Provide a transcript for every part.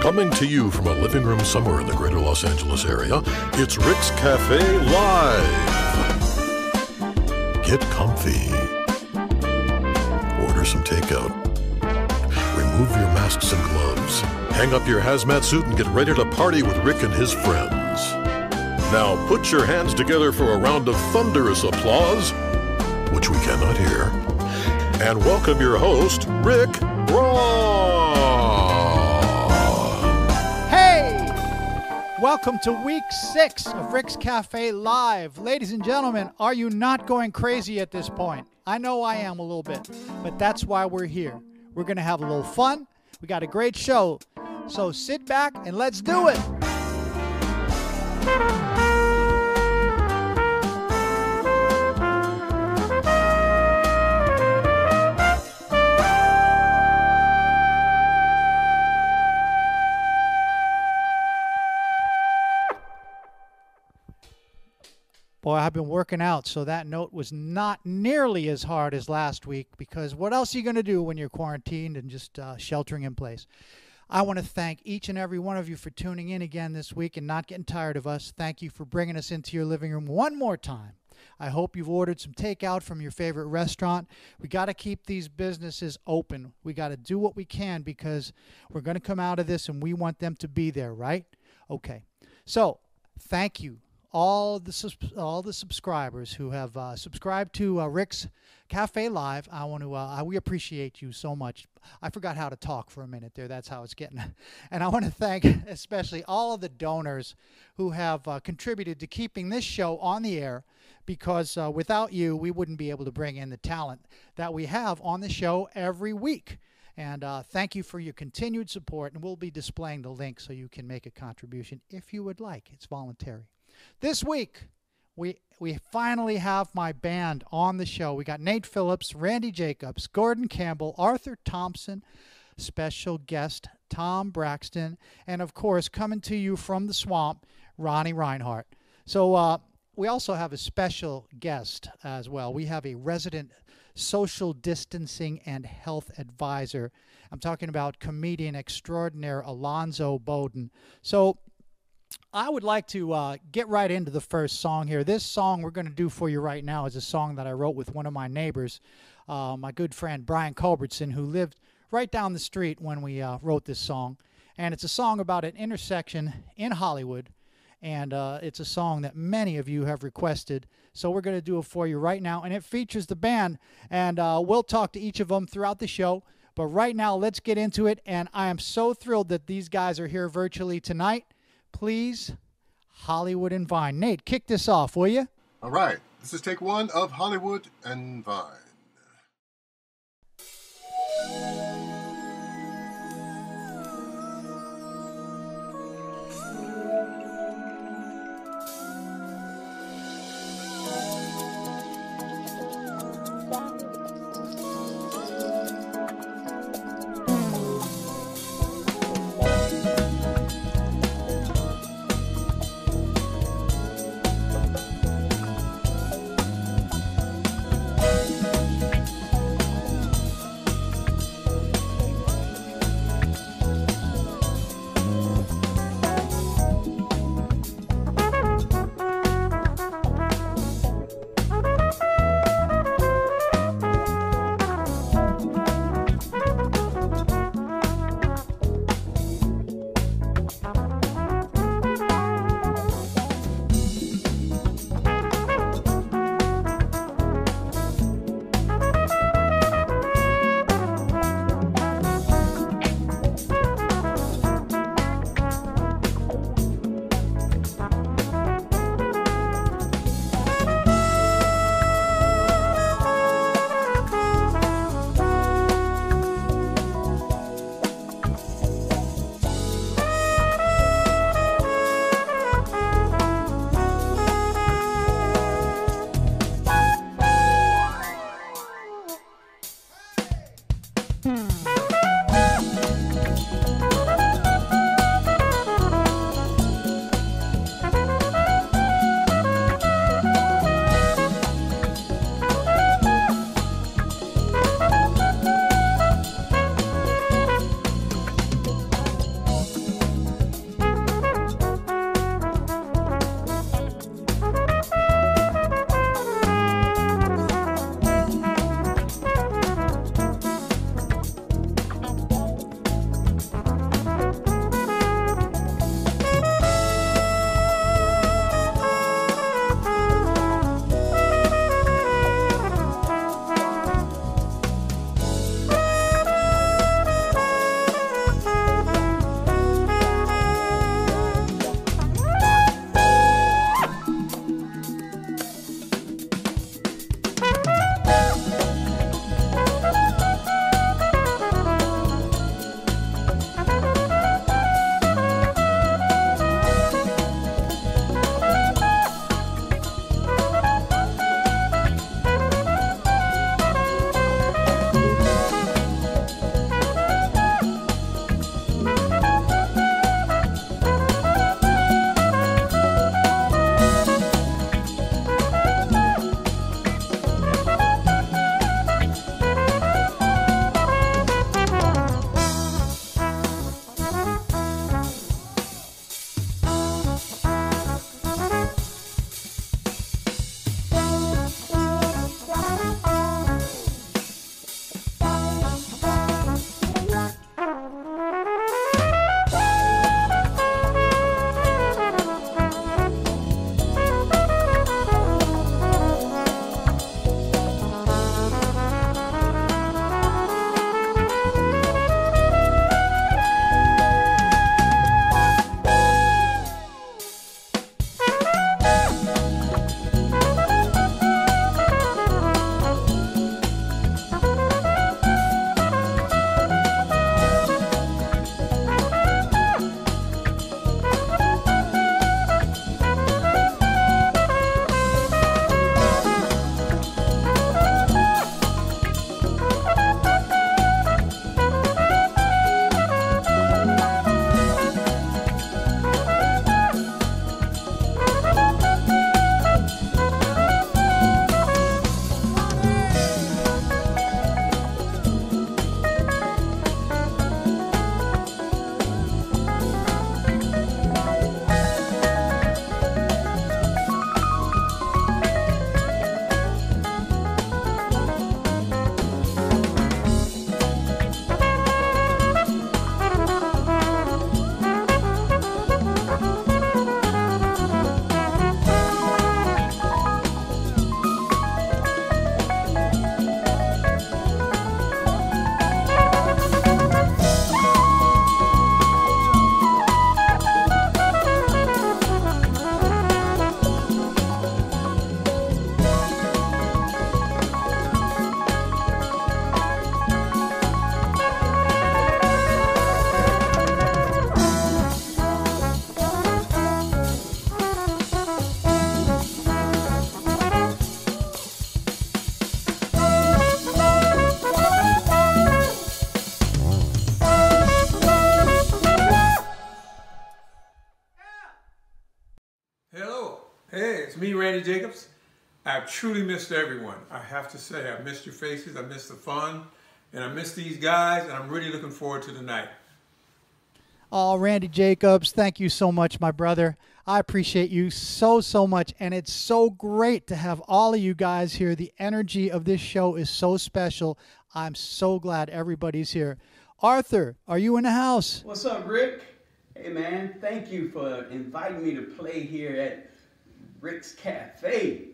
Coming to you from a living room somewhere in the greater Los Angeles area, it's Rick's Cafe Live. Get comfy. Order some takeout. Remove your masks and gloves. Hang up your hazmat suit and get ready to party with Rick and his friends. Now put your hands together for a round of thunderous applause, which we cannot hear, and welcome your host, Rick Braun. Welcome to week six of Rick's Cafe Live. Ladies and gentlemen, are you not going crazy at this point? I know I am a little bit, but that's why we're here. We're going to have a little fun. We got a great show. So sit back and let's do it. Boy, I've been working out, so that note was not nearly as hard as last week because what else are you going to do when you're quarantined and just uh, sheltering in place? I want to thank each and every one of you for tuning in again this week and not getting tired of us. Thank you for bringing us into your living room one more time. I hope you've ordered some takeout from your favorite restaurant. We got to keep these businesses open. We got to do what we can because we're going to come out of this and we want them to be there, right? Okay. So, thank you all the all the subscribers who have uh, subscribed to uh, Rick's Cafe Live. I want to uh, we appreciate you so much. I forgot how to talk for a minute there. That's how it's getting. And I want to thank especially all of the donors who have uh, contributed to keeping this show on the air. Because uh, without you, we wouldn't be able to bring in the talent that we have on the show every week. And uh, thank you for your continued support. And we'll be displaying the link so you can make a contribution if you would like. It's voluntary. This week, we we finally have my band on the show. We got Nate Phillips, Randy Jacobs, Gordon Campbell, Arthur Thompson, special guest Tom Braxton, and of course, coming to you from the swamp, Ronnie Reinhardt. So uh, we also have a special guest as well. We have a resident social distancing and health advisor. I'm talking about comedian extraordinaire Alonzo Bowden. So I would like to uh, get right into the first song here. This song we're going to do for you right now is a song that I wrote with one of my neighbors, uh, my good friend Brian Culbertson, who lived right down the street when we uh, wrote this song. And it's a song about an intersection in Hollywood. And uh, it's a song that many of you have requested. So we're going to do it for you right now. And it features the band. And uh, we'll talk to each of them throughout the show. But right now, let's get into it. And I am so thrilled that these guys are here virtually tonight please, Hollywood and Vine. Nate, kick this off, will you? All right. This is take one of Hollywood and Vine. Me, Randy Jacobs. I've truly missed everyone. I have to say, I've missed your faces, I missed the fun, and I missed these guys, and I'm really looking forward to the night. Oh, Randy Jacobs, thank you so much, my brother. I appreciate you so, so much. And it's so great to have all of you guys here. The energy of this show is so special. I'm so glad everybody's here. Arthur, are you in the house? What's up, Rick? Hey, man, thank you for inviting me to play here at Rick's Cafe.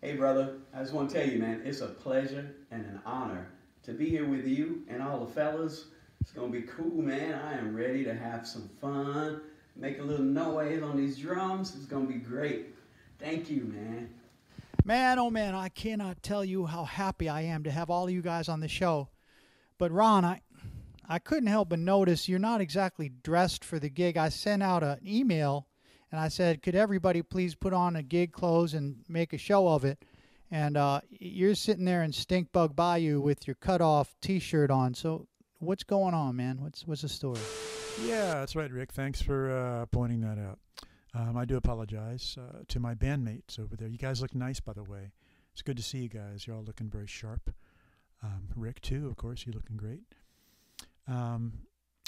Hey, brother, I just want to tell you, man, it's a pleasure and an honor to be here with you and all the fellas. It's going to be cool, man. I am ready to have some fun, make a little noise on these drums. It's going to be great. Thank you, man. Man, oh man, I cannot tell you how happy I am to have all of you guys on the show. But Ron, I I couldn't help but notice you're not exactly dressed for the gig. I sent out an email and I said, "Could everybody please put on a gig clothes and make a show of it?" And uh, you're sitting there in Stinkbug Bayou with your cut-off T-shirt on. So what's going on, man? What's what's the story? Yeah, that's right, Rick. Thanks for uh, pointing that out. Um, I do apologize uh, to my bandmates over there. You guys look nice, by the way. It's good to see you guys. You're all looking very sharp. Um, Rick, too, of course, you're looking great. Um,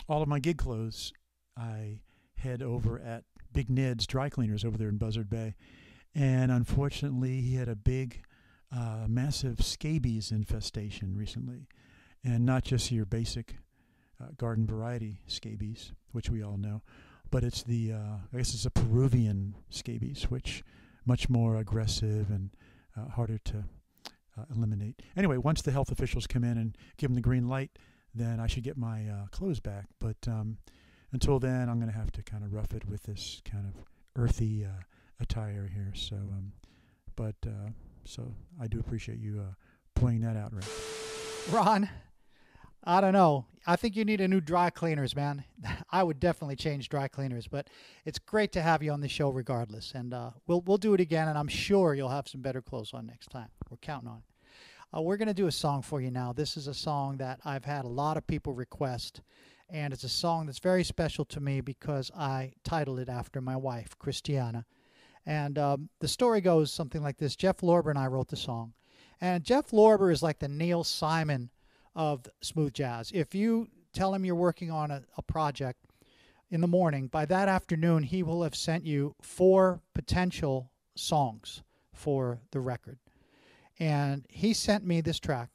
all of my gig clothes, I head over at Big Ned's Dry Cleaners over there in Buzzard Bay. And unfortunately, he had a big, uh, massive scabies infestation recently. And not just your basic uh, garden variety scabies, which we all know, but it's the, uh, I guess it's a Peruvian scabies, which much more aggressive and uh, harder to uh, eliminate. Anyway, once the health officials come in and give them the green light, then I should get my uh, clothes back. But um, until then, I'm going to have to kind of rough it with this kind of earthy uh, attire here. So, um, but uh, so I do appreciate you uh, pointing that out, Rick. Ron, I don't know. I think you need a new dry cleaners, man. I would definitely change dry cleaners, but it's great to have you on the show regardless. And uh, we'll we'll do it again, and I'm sure you'll have some better clothes on next time. We're counting on it. Uh, we're going to do a song for you now. This is a song that I've had a lot of people request, and it's a song that's very special to me because I titled it after my wife, Christiana. And um, the story goes something like this Jeff Lorber and I wrote the song. And Jeff Lorber is like the Neil Simon of smooth jazz. If you tell him you're working on a, a project in the morning, by that afternoon, he will have sent you four potential songs for the record. And he sent me this track,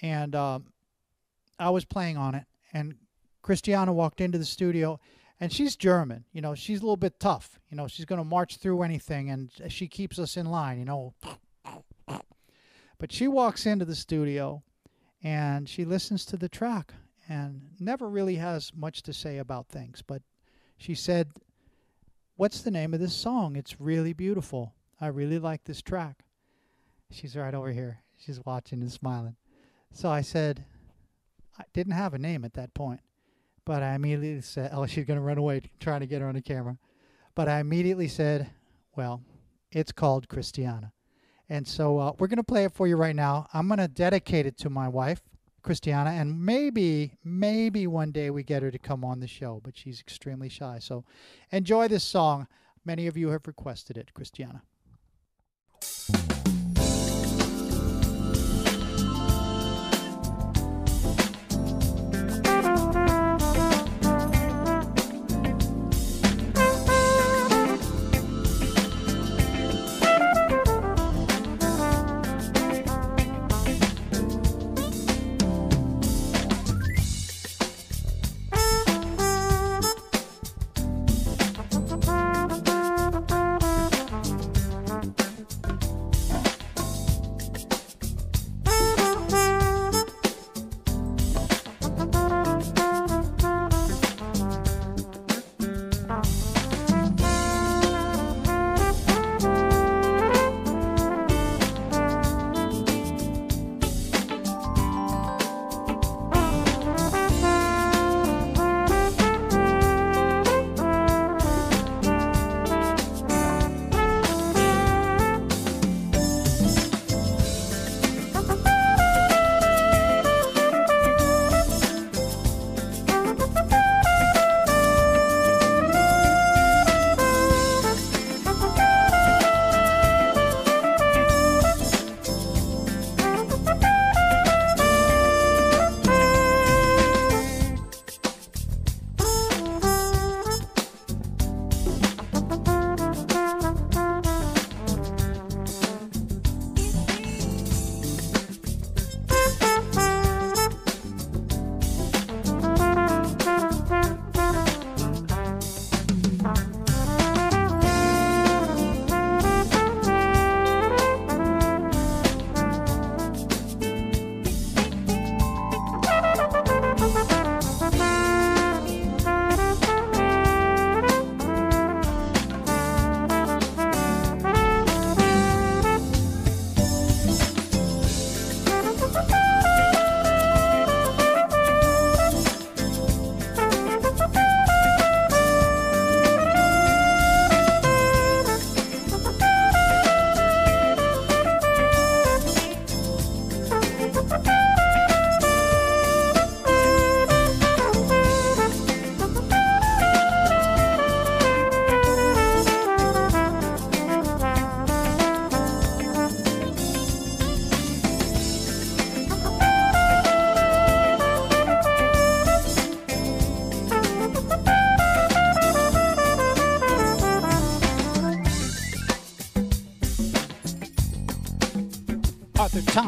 and um, I was playing on it. And Christiana walked into the studio, and she's German. You know, she's a little bit tough. You know, she's going to march through anything, and she keeps us in line. You know, but she walks into the studio and she listens to the track and never really has much to say about things. But she said, What's the name of this song? It's really beautiful. I really like this track. She's right over here. She's watching and smiling. So I said, I didn't have a name at that point, but I immediately said, Oh, she's going to run away trying to get her on the camera. But I immediately said, Well, it's called Christiana. And so uh, we're going to play it for you right now. I'm going to dedicate it to my wife, Christiana, and maybe, maybe one day we get her to come on the show, but she's extremely shy. So enjoy this song. Many of you have requested it, Christiana.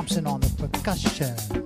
Thompson on the percussion.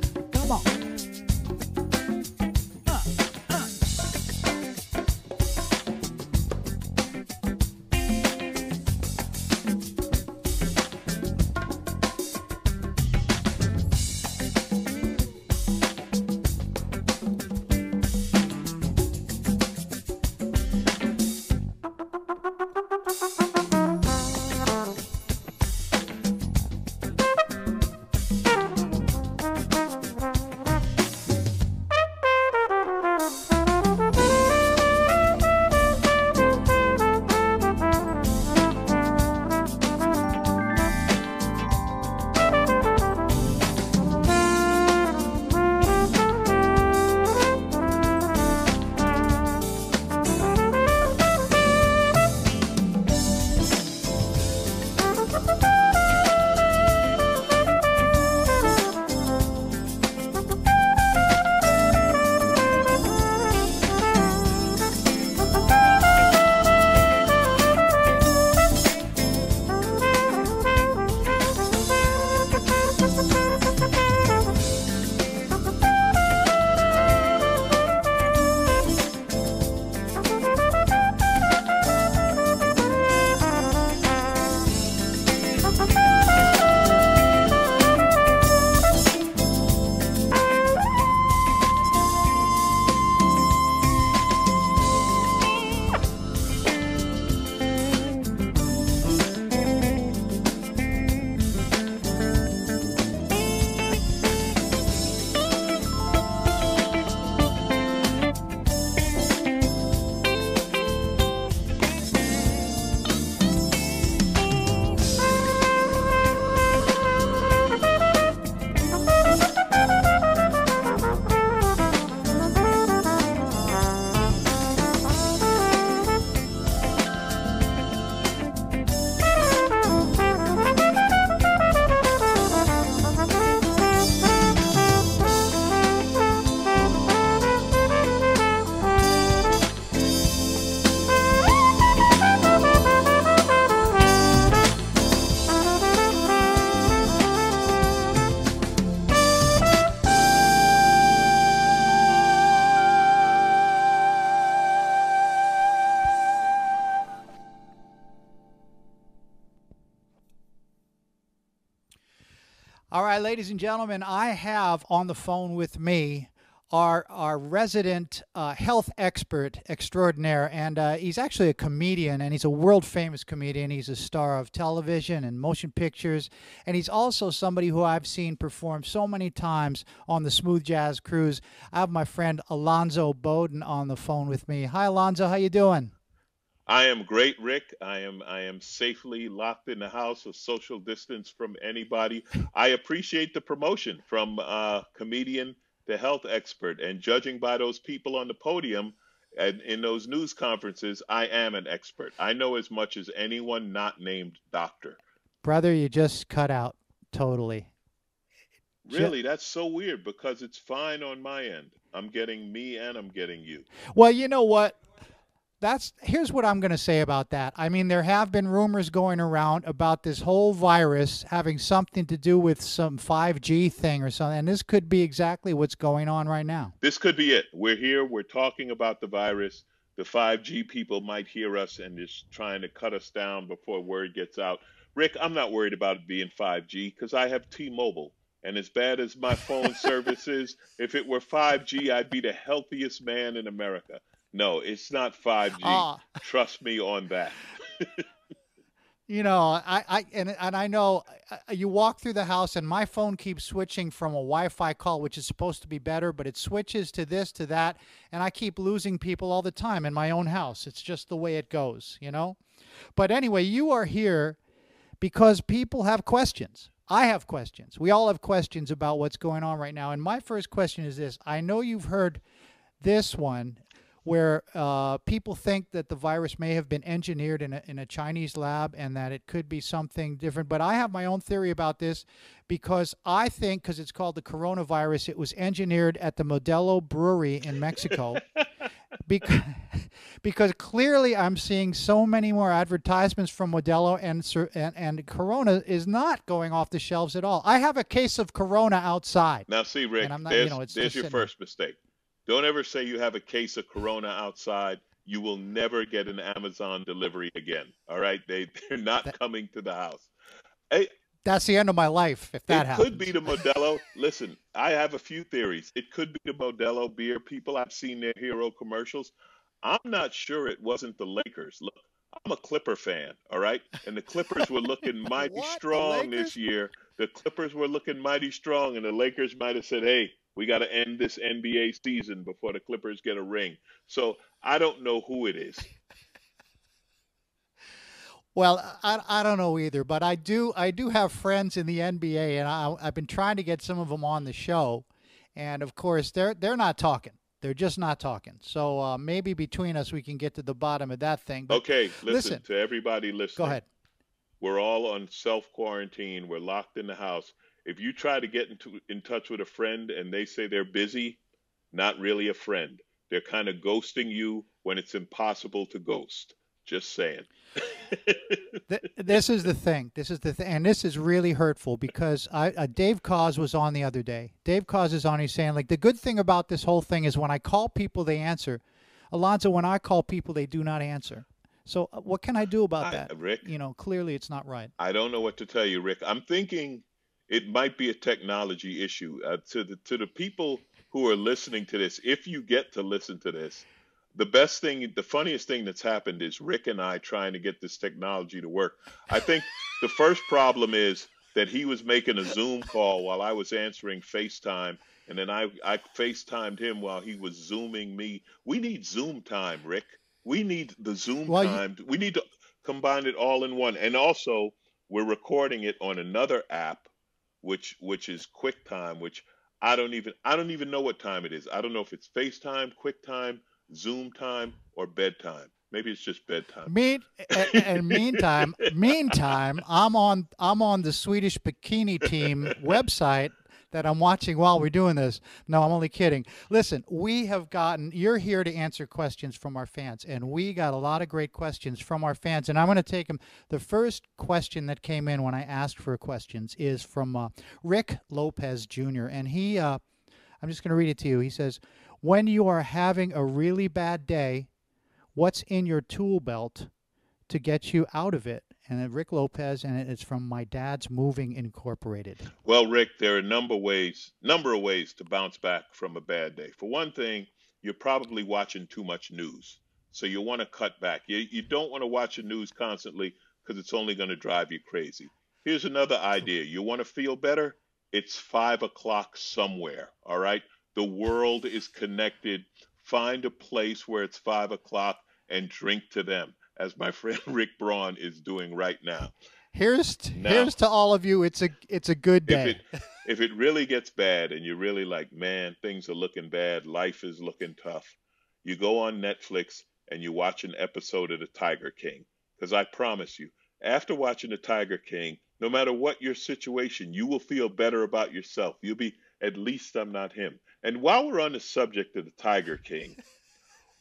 Ladies and gentlemen, I have on the phone with me our our resident uh, health expert extraordinaire, and uh, he's actually a comedian, and he's a world famous comedian. He's a star of television and motion pictures, and he's also somebody who I've seen perform so many times on the Smooth Jazz Cruise. I have my friend Alonzo Bowden on the phone with me. Hi, Alonzo, how you doing? I am great, Rick. I am I am safely locked in the house, a social distance from anybody. I appreciate the promotion from uh, comedian to health expert, and judging by those people on the podium and in those news conferences, I am an expert. I know as much as anyone not named doctor. Brother, you just cut out totally. Really, that's so weird because it's fine on my end. I'm getting me and I'm getting you. Well, you know what? That's here's what I'm going to say about that. I mean, there have been rumors going around about this whole virus having something to do with some 5G thing or something, and this could be exactly what's going on right now. This could be it. We're here, we're talking about the virus. The 5G people might hear us and is trying to cut us down before word gets out. Rick, I'm not worried about it being 5G because I have T-Mobile. And as bad as my phone service is, if it were 5G, I'd be the healthiest man in America. No, it's not 5G. Uh, Trust me on that. you know, I, I and and I know uh, you walk through the house and my phone keeps switching from a Wi-Fi call, which is supposed to be better, but it switches to this to that, and I keep losing people all the time in my own house. It's just the way it goes, you know. But anyway, you are here because people have questions. I have questions. We all have questions about what's going on right now. And my first question is this I know you've heard this one where uh, people think that the virus may have been engineered in a, in a Chinese lab and that it could be something different. But I have my own theory about this because I think, because it's called the coronavirus, it was engineered at the Modelo Brewery in Mexico. because because clearly I'm seeing so many more advertisements from Modelo and and, and Corona is not going off the shelves at all. I have a case of Corona outside. Now, see, Rick, And I'm not- you there's, know, it's there's your first mistake. Don't ever say you have a case of Corona outside. You will never get an Amazon delivery again. All right, they they're not That- coming to the house. Hey, That's the end of my life if that happens. it happens. could be the Modelo. Listen, I have a few theories. It could be the Modelo beer people. I've seen their hero commercials. I'm not sure it wasn't the Lakers. Look, I'm a Clipper fan, all right? And the Clippers were looking mighty What? Strong this year. The Clippers were looking mighty strong, and the Lakers might have said, hey, we got to end this NBA season before the Clippers get a ring. So I don't know who it is. Well, I, I don't know either, but I do I do have friends in the NBA, and I, I've been trying to get some of them on the show, and of course they're they're not talking. They're just not talking. So uh, maybe between us we can get to the bottom of that thing. But Okay, listen, listen. to everybody listening. go ahead. We're all on self quarantine. We're locked in the house. If you try to get into in touch with a friend and they say they're busy, not really a friend. They're kind of ghosting you when it's impossible to ghost. Just saying. This is the thing. This is the thing, and this is really hurtful because I uh, Dave Koz was on the other day. Dave Koz is on. He's saying like the good thing about this whole thing is when I call people, they answer. Alonzo, when I call people, they do not answer. So uh, what can I do about I- that? Rick, You know, clearly it's not right. I don't know what to tell you, Rick. I'm thinking it might be a technology issue. Uh, to the to the people who are listening to this, if you get to listen to this, the best thing, the funniest thing that's happened is Rick and I trying to get this technology to work. I think the first problem is that he was making a Zoom call while I was answering FaceTime, and then I I FaceTimed him while he was Zooming me. We need Zoom time, Rick. We need the Zoom Well, you- time. We need to combine it all in one, and also we're recording it on another app, which which is QuickTime, which I don't even I don't even know what time it is. I don't know if it's FaceTime, QuickTime, Zoom time, or bedtime. Maybe it's just bedtime. Mean and, and meantime, meantime, I'm on I'm on the Swedish bikini team website that I'm watching while we're doing this. No, I'm only kidding. Listen, we have gotten you're here to answer questions from our fans, and we got a lot of great questions from our fans, and I'm going to take them. The first question that came in when I asked for questions is from uh, Rick Lopez Jr., and he. Uh, I'm just going to read it to you. He says, "When you are having a really bad day." what's in your tool belt to get you out of it? And Rick Lopez, and it's from My Dad's Moving Incorporated. Well, Rick, there are a number of ways, number of ways to bounce back from a bad day. For one thing, you're probably watching too much news, so you want to cut back. You you don't want to watch the news constantly because it's only going to drive you crazy. Here's another idea. You want to feel better? It's five o'clock somewhere. All right. The world is connected. Find a place where it's five o'clock and drink to them, as my friend Rick Braun is doing right now. Here's t- Now- here's to all of you. It's a it's a good If day. it if it really gets bad and you're really like, man, things are looking bad, life is looking tough, you go on Netflix and you watch an episode of The Tiger King. Because I promise you, after watching The Tiger King, no matter what your situation, you will feel better about yourself. You'll be, at least I'm not him. And while we're on the subject of The Tiger King,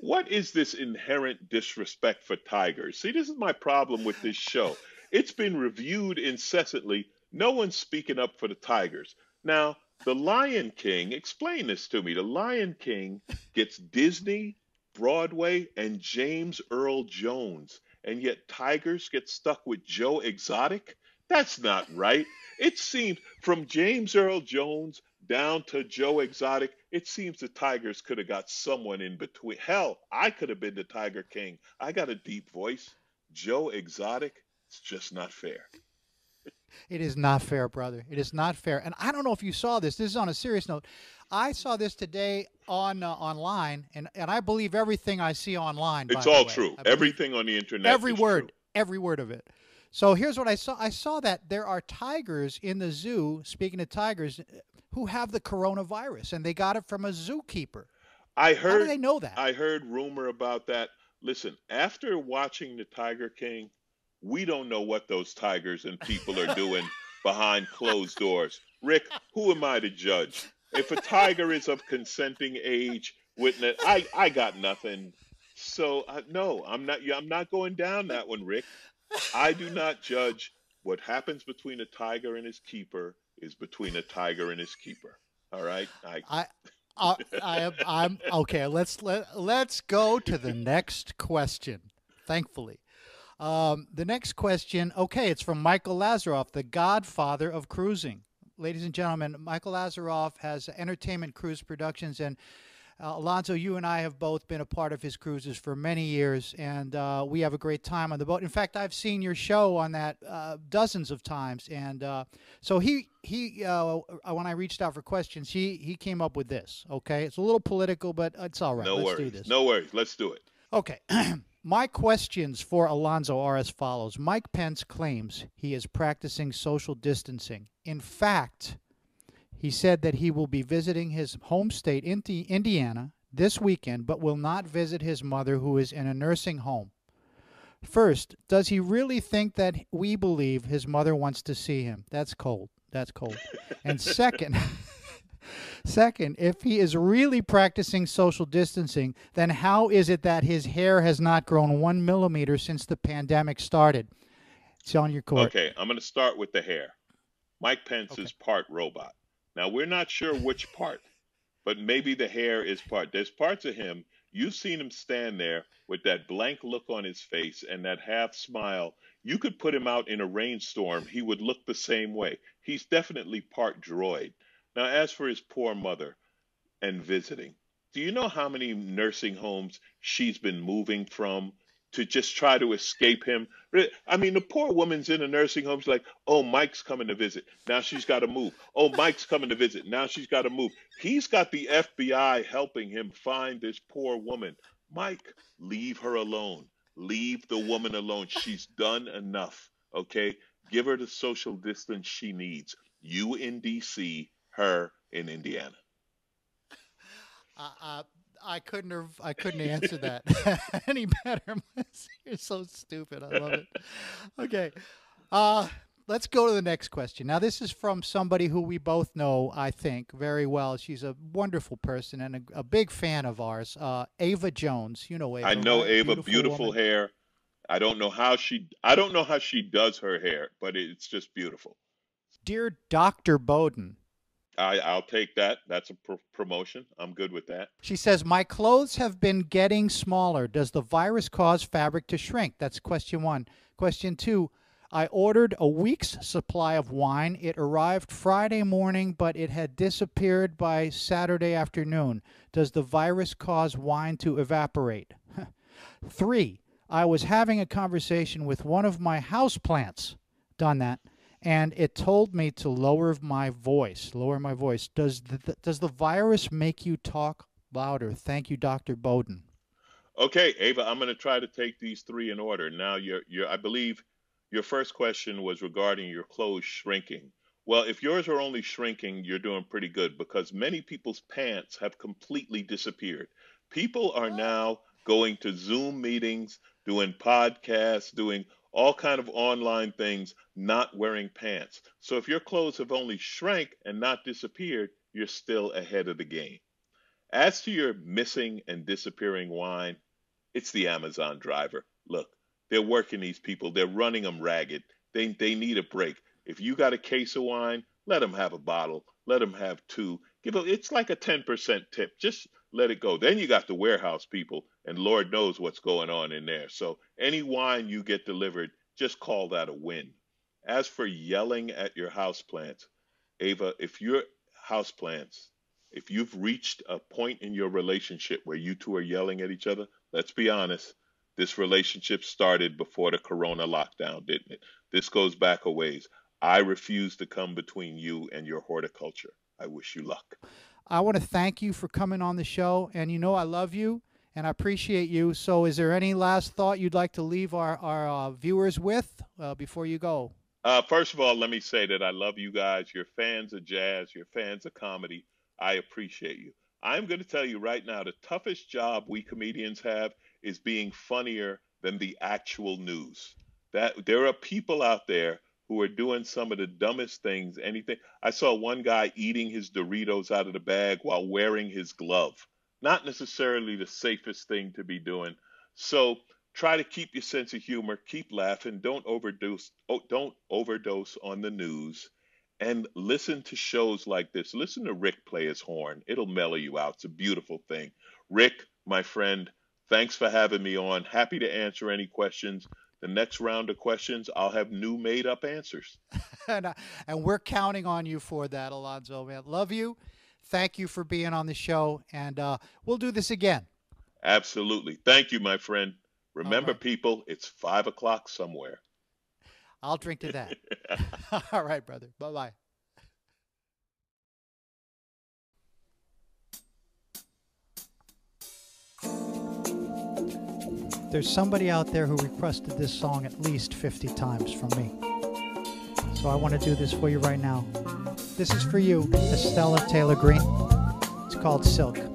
what is this inherent disrespect for tigers? See, this is my problem with this show. It's been reviewed incessantly. No one's speaking up for the tigers. Now, The Lion King, explain this to me. The Lion King gets Disney, Broadway, and James Earl Jones, and yet tigers get stuck with Joe Exotic? That's not right. It seems from James Earl Jones down to Joe Exotic, it seems the Tigers could have got someone in between. Hell, I could have been the Tiger King. I got a deep voice. Joe Exotic, it's just not fair. It is not fair, brother. It is not fair. And I don't know if you saw this. This is on a serious note. I saw this today on uh, online, and, and I believe everything I see online. by It's all true. Everything on the internet. every word, true. every word of it. So here's what I saw. I saw that there are tigers in the zoo. Speaking of tigers, who have the coronavirus, and they got it from a zookeeper. I heard How do they know that? I heard rumor about that. Listen, after watching the Tiger King, we don't know what those tigers and people are doing behind closed doors. Rick, who am I to judge? If a tiger is of consenting age witness. I I got nothing. So uh, no, I'm not. I'm not going down that one, Rick. I do not judge what happens between a tiger and his keeper is between a tiger and his keeper. All right. I. I uh, I am. I'm okay. Let's let let's go to the next question. Thankfully, um, the next question. Okay, it's from Michael Lazaroff, the Godfather of cruising. Ladies and gentlemen, Michael Lazaroff has Entertainment Cruise Productions, and uh, Alonzo, you and I have both been a part of his cruises for many years, and uh, we have a great time on the boat. In fact, I've seen your show on that uh, dozens of times, and uh, so he he uh, when I reached out for questions, he he came up with this. Okay, it's a little political, but it's all right. No Let's worries. do this. No worries. Let's do it. Okay. My questions for Alonzo are as follows. Mike Pence claims he is practicing social distancing. In fact, he said that he will be visiting his home state, Indiana, this weekend, but will not visit his mother, who is in a nursing home. First, does he really think that we believe his mother wants to see him? That's cold. That's cold. and second, second, if he is really practicing social distancing, then how is it that his hair has not grown one millimeter since the pandemic started? It's on your court. Okay, I'm going to start with the hair. Mike Pence okay. is part robot. Now, we're not sure which part, but maybe the hair is part. There's parts of him, you've seen him stand there with that blank look on his face and that half smile. You could put him out in a rainstorm, he would look the same way. He's definitely part droid. Now, as for his poor mother and visiting, do you know how many nursing homes she's been moving from to just try to escape him. I mean, the poor woman's in a nursing home. She's like, oh, Mike's coming to visit. Now she's got to move. Oh, Mike's coming to visit. Now she's got to move. He's got the FBI helping him find this poor woman. Mike, leave her alone. Leave the woman alone. She's done enough. Okay? Give her the social distance she needs. You in D.C., her in Indiana. Uh, uh, I couldn't have I couldn't answer that any better. You're so stupid. I love it. Okay. Uh let's go to the next question. Now this is from somebody who we both know, I think, very well. She's a wonderful person and a, a big fan of ours. Uh, Ava Jones. You know Ava. I know right? Ava, beautiful, beautiful hair. I don't know how she I don't know how she does her hair, but it's just beautiful. Dear Dr. Bowden, I, I'll take that. That's a pr- promotion. I'm good with that. She says, My clothes have been getting smaller. Does the virus cause fabric to shrink? That's question one. Question two I ordered a week's supply of wine. It arrived Friday morning, but it had disappeared by Saturday afternoon. Does the virus cause wine to evaporate? Three, I was having a conversation with one of my house plants. Done that and it told me to lower my voice. Lower my voice. Does the, does the virus make you talk louder? Thank you, Dr. Bowden. Okay, Ava, I'm going to try to take these three in order. Now, your your I believe your first question was regarding your clothes shrinking. Well, if yours are only shrinking, you're doing pretty good because many people's pants have completely disappeared. People are oh. now going to Zoom meetings, doing podcasts, doing all kind of online things, not wearing pants. So if your clothes have only shrank and not disappeared, you're still ahead of the game. As to your missing and disappearing wine, it's the Amazon driver. Look, they're working these people. They're running them ragged. They, they need a break. If you got a case of wine, let them have a bottle. Let them have two. Give a, it's like a 10% tip. Just let it go. Then you got the warehouse people, and Lord knows what's going on in there. So any wine you get delivered, just call that a win. As for yelling at your houseplants, Ava, if your houseplants, if you've reached a point in your relationship where you two are yelling at each other, let's be honest, this relationship started before the corona lockdown, didn't it? This goes back a ways. I refuse to come between you and your horticulture. I wish you luck. I want to thank you for coming on the show. And you know, I love you and I appreciate you. So, is there any last thought you'd like to leave our, our uh, viewers with uh, before you go? Uh, first of all, let me say that I love you guys. You're fans of jazz, you're fans of comedy. I appreciate you. I'm going to tell you right now the toughest job we comedians have is being funnier than the actual news. That there are people out there who are doing some of the dumbest things. Anything. I saw one guy eating his Doritos out of the bag while wearing his glove. Not necessarily the safest thing to be doing. So try to keep your sense of humor, keep laughing, don't overdose oh, don't overdose on the news and listen to shows like this. Listen to Rick play his horn. It'll mellow you out. It's a beautiful thing. Rick, my friend, thanks for having me on. Happy to answer any questions. The next round of questions, I'll have new made up answers. and, uh, and we're counting on you for that, Alonzo, man. Love you. Thank you for being on the show. And uh, we'll do this again. Absolutely. Thank you, my friend. Remember, right. people, it's five o'clock somewhere. I'll drink to that. All right, brother. Bye bye. There's somebody out there who requested this song at least 50 times from me. So I want to do this for you right now. This is for you, Estella Taylor Green. It's called Silk.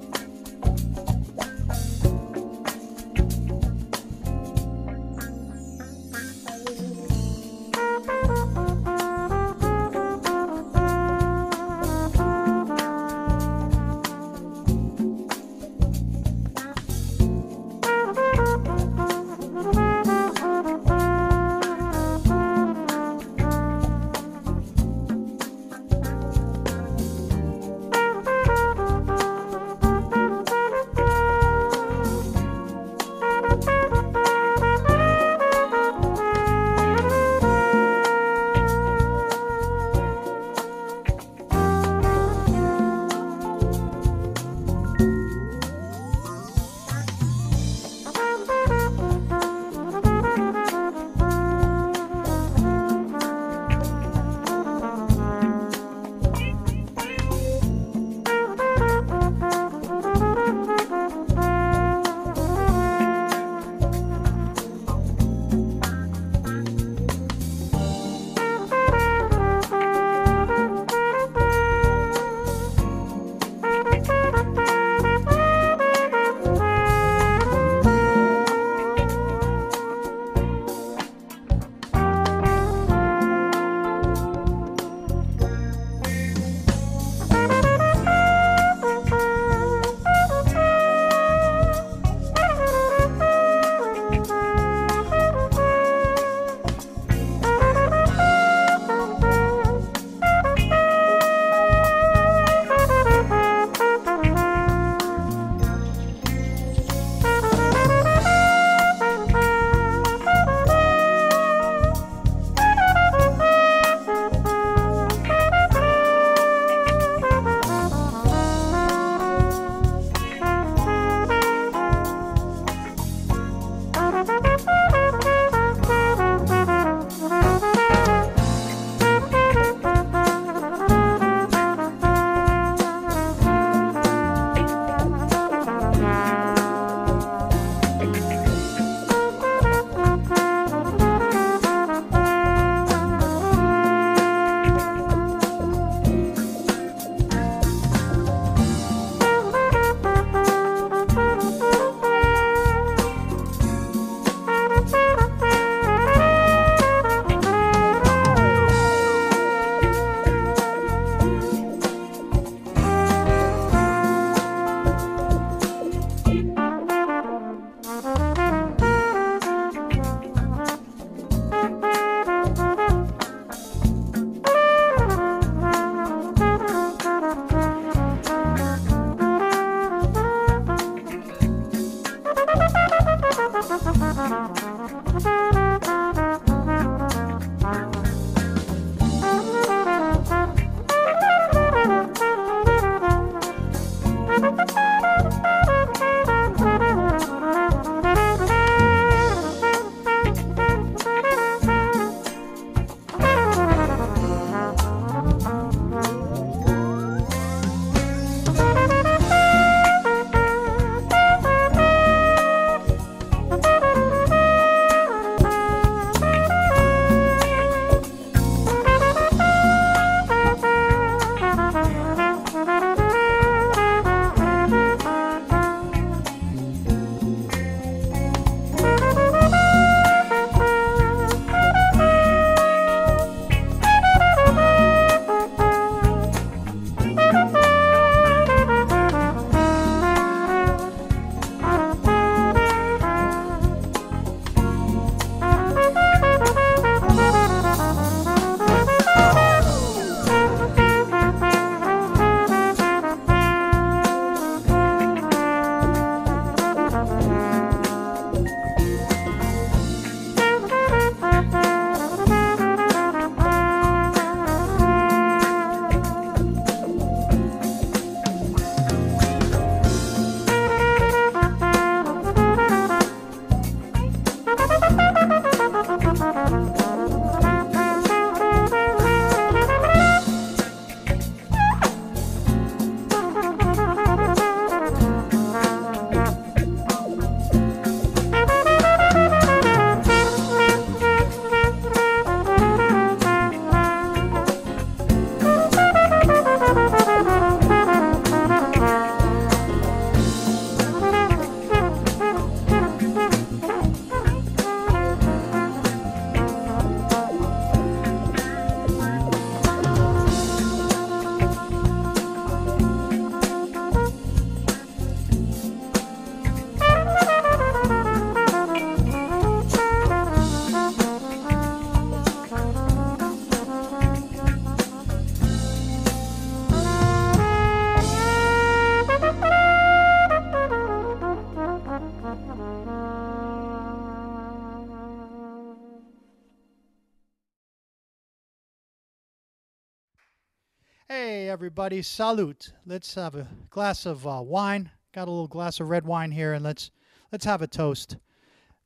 Everybody, salute. Let's have a glass of uh, wine. Got a little glass of red wine here, and let's let's have a toast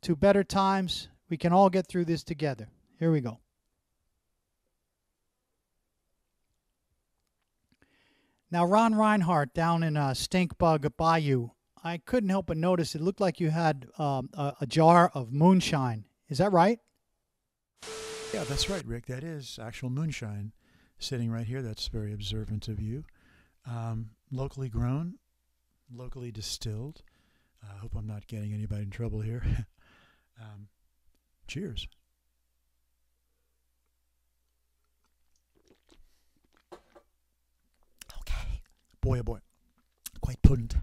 to better times. We can all get through this together. Here we go. Now, Ron Reinhardt down in uh, Stinkbug Bayou, I couldn't help but notice it looked like you had um, a, a jar of moonshine. Is that right? Yeah, that's right, Rick. That is actual moonshine sitting right here. That's very observant of you. Um, locally grown, locally distilled. I uh, hope I'm not getting anybody in trouble here. um, cheers. Okay. Boy, oh boy. Quite potent.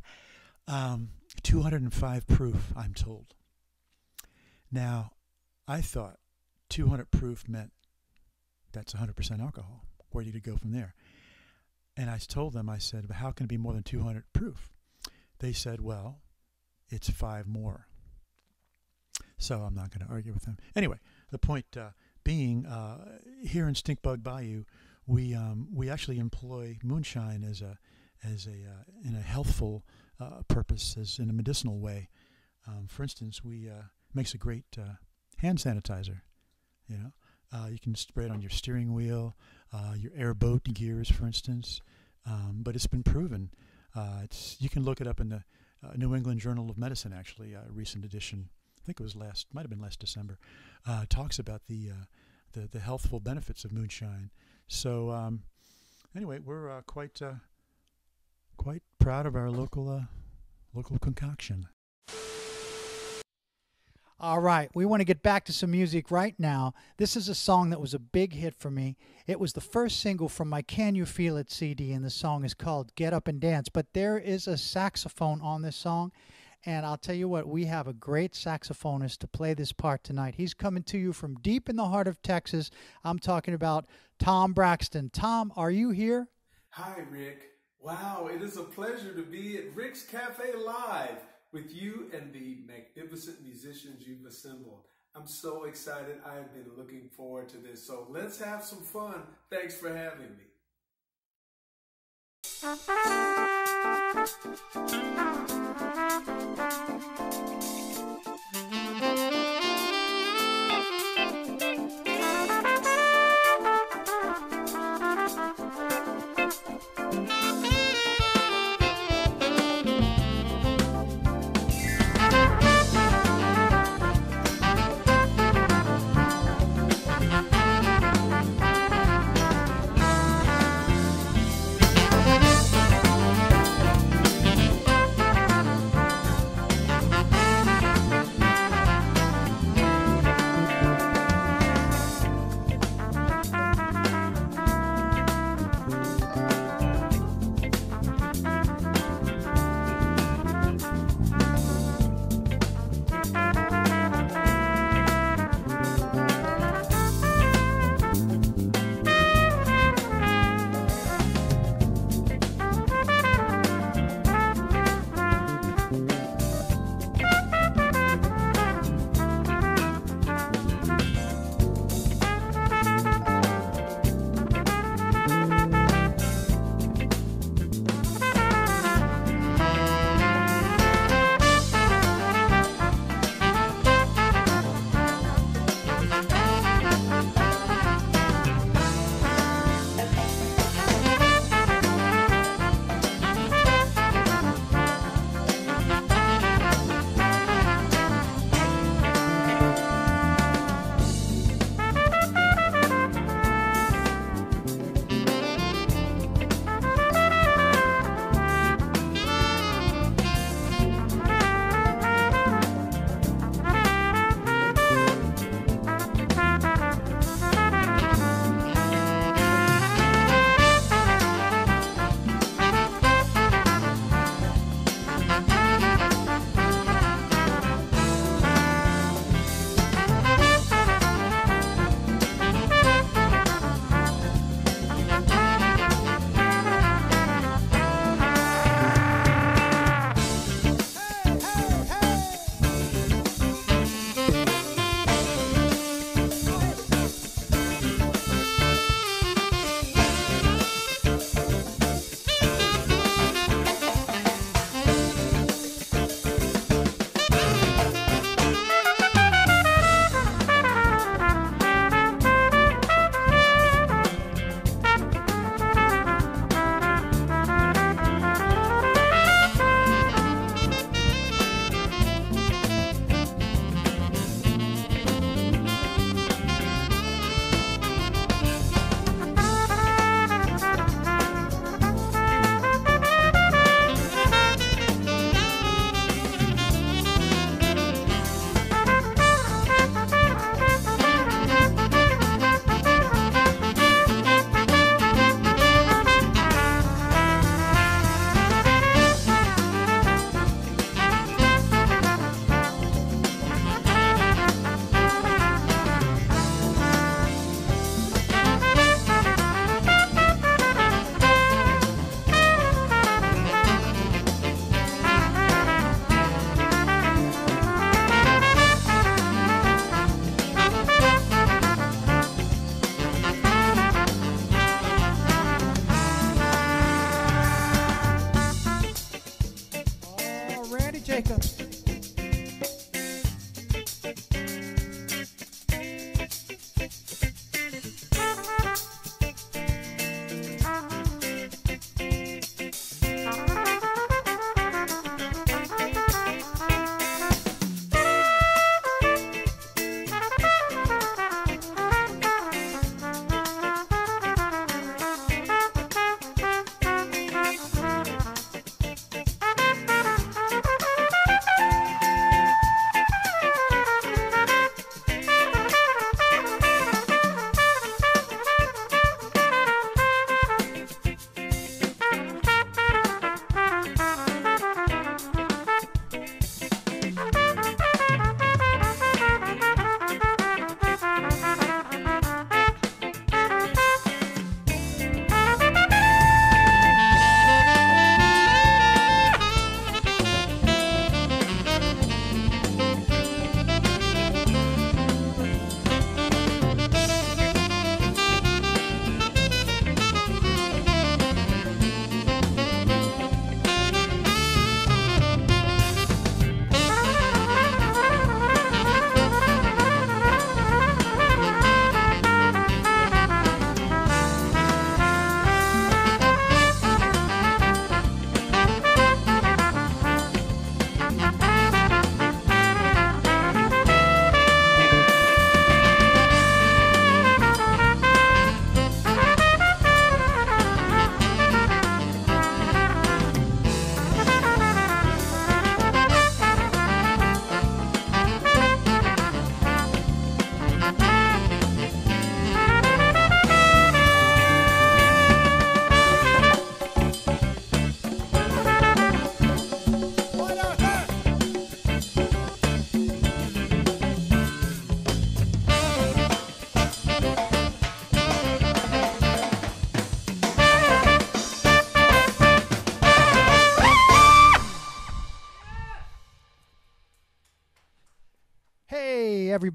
Um, 205 proof, I'm told. Now, I thought 200 proof meant that's 100% alcohol. Where you go from there? And I told them, I said, but how can it be more than 200 proof? They said, well, it's five more. So I'm not going to argue with them. Anyway, the point uh, being, uh, here in Stinkbug Bayou, we um, we actually employ moonshine as a as a uh, in a healthful uh, purpose, as in a medicinal way. Um, for instance, we uh, makes a great uh, hand sanitizer. You know, uh, you can spray it on your steering wheel, uh, your airboat gears, for instance. Um, but it's been proven. Uh, it's you can look it up in the uh, New England Journal of Medicine, actually, a recent edition. I think it was last, might have been last December. Uh, talks about the, uh, the the healthful benefits of moonshine. So um, anyway, we're quite quite proud of our local local concoction. All right, we want to get back to some music right now. This is a song that was a big hit for me. It was the first single from my Can You Feel It CD, and the song is called Get Up and Dance. But there is a saxophone on this song, and I'll tell you what, we have a great saxophonist to play this part tonight. He's coming to you from deep in the heart of Texas. I'm talking about Tom Braxton. Tom, are you here? Hi, Rick. Wow, it is a pleasure to be at Rick's Cafe Live with you and the magnificent musicians you've assembled. I'm so excited. I have been looking forward to this. So let's have some fun. Thanks for having me.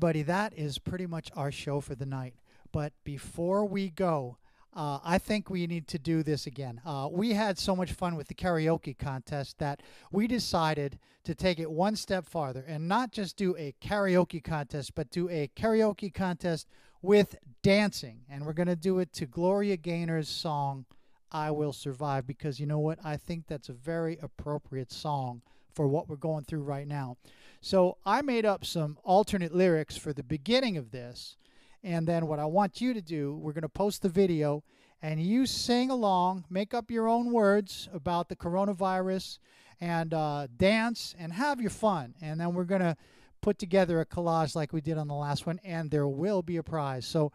everybody, that is pretty much our show for the night. But before we go, uh, I think we need to do this again. Uh, we had so much fun with the karaoke contest that we decided to take it one step farther and not just do a karaoke contest, but do a karaoke contest with dancing. And we're going to do it to Gloria Gaynor's song, I Will Survive, because you know what? I think that's a very appropriate song for what we're going through right now. So I made up some alternate lyrics for the beginning of this. And then what I want you to do, we're going to post the video and you sing along, make up your own words about the coronavirus and uh, dance and have your fun. And then we're going to put together a collage like we did on the last one, and there will be a prize. So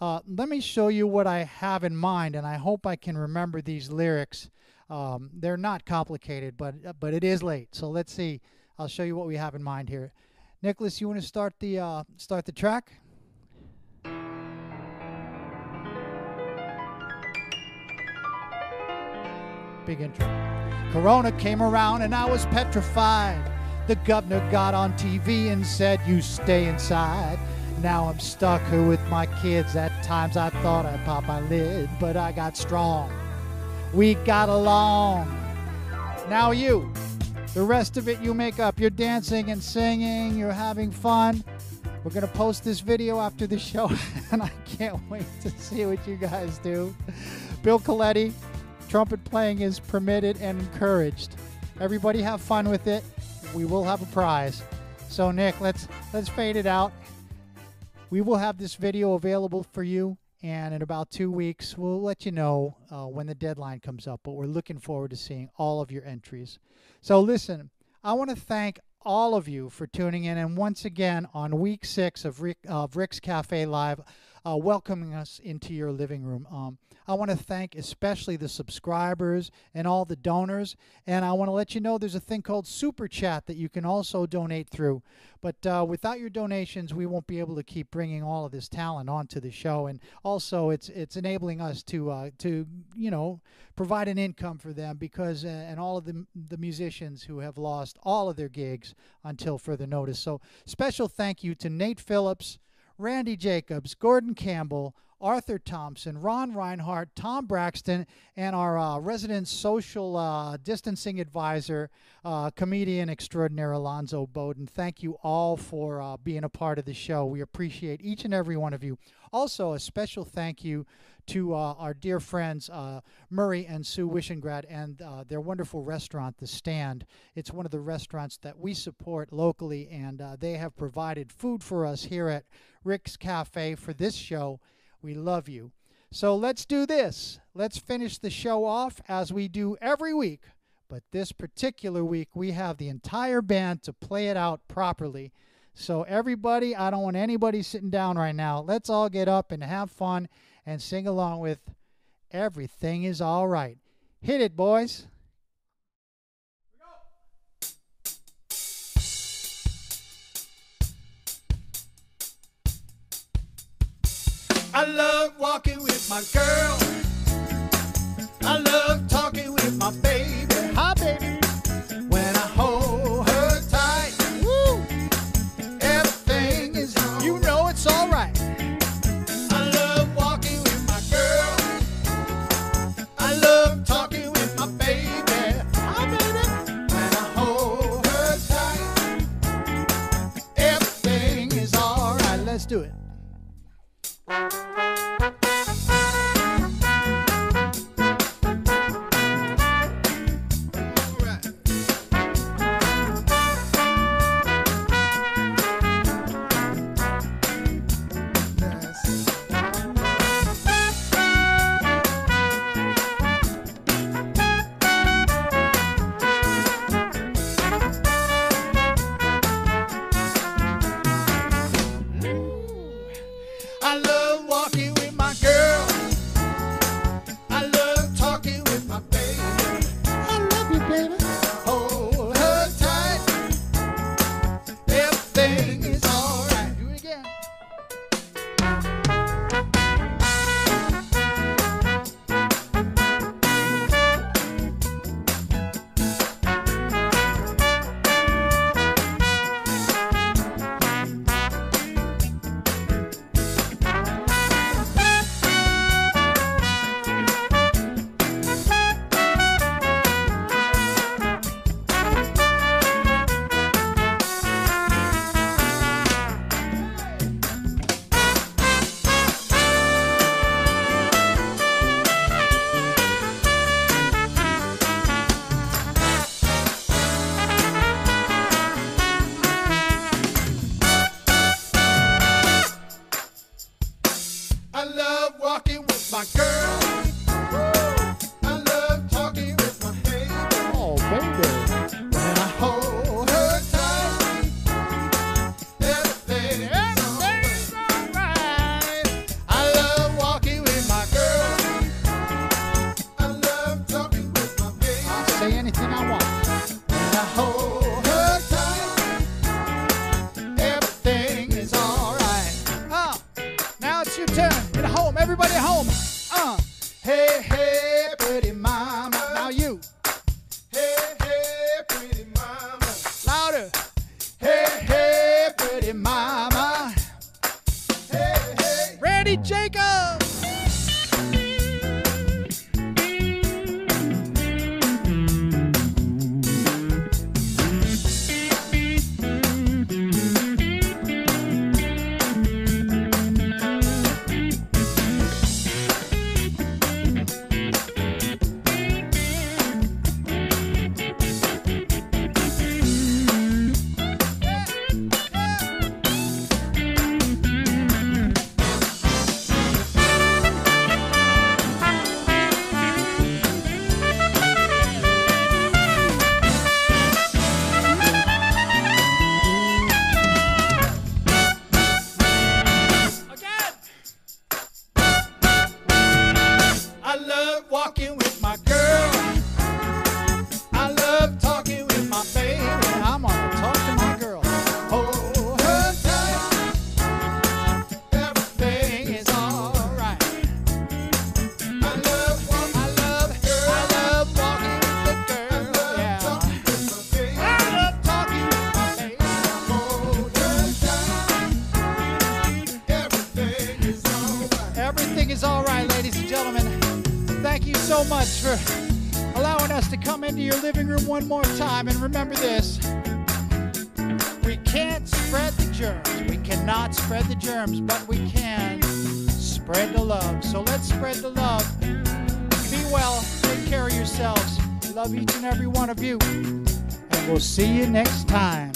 uh, let me show you what I have in mind, and I hope I can remember these lyrics. Um, they're not complicated, but but it is late. So let's see. I'll show you what we have in mind here. Nicholas, you want to start the uh, start the track? Big intro. Corona came around and I was petrified. The governor got on TV and said, You stay inside. Now I'm stuck here with my kids. At times I thought I'd pop my lid, but I got strong. We got along. Now you. The rest of it you make up. You're dancing and singing, you're having fun. We're going to post this video after the show, and I can't wait to see what you guys do. Bill Coletti, trumpet playing is permitted and encouraged. Everybody have fun with it. We will have a prize. So Nick, let's let's fade it out. We will have this video available for you, and in about two weeks, we'll let you know uh, when the deadline comes up. But we're looking forward to seeing all of your entries. So listen, I want to thank all of you for tuning in, and once again on week six of, Rick, of Rick's Cafe Live, uh, welcoming us into your living room. Um, I want to thank especially the subscribers and all the donors. And I want to let you know there's a thing called Super Chat that you can also donate through. But uh, without your donations, we won't be able to keep bringing all of this talent onto the show. And also, it's it's enabling us to uh, to you know provide an income for them because uh, and all of the the musicians who have lost all of their gigs until further notice. So special thank you to Nate Phillips. Randy Jacobs, Gordon Campbell, Arthur Thompson, Ron Reinhardt, Tom Braxton, and our uh, resident social uh, distancing advisor, uh, comedian extraordinaire Alonzo Bowden. Thank you all for uh, being a part of the show. We appreciate each and every one of you. Also, a special thank you to uh, our dear friends uh, Murray and Sue Wishengrad and their wonderful restaurant, The Stand. It's one of the restaurants that we support locally, and they have provided food for us here at Rick's Cafe for this show we love you. So let's do this. Let's finish the show off as we do every week. But this particular week, we have the entire band to play it out properly. So, everybody, I don't want anybody sitting down right now. Let's all get up and have fun and sing along with Everything is All Right. Hit it, boys. I love walking with my girl. I love your turn. At home, everybody at home. Uh. Hey, hey. cannot spread the germs, but we can spread the love. So let's spread the love. Be well, take care of yourselves. Love each and every one of you. And we'll see you next time.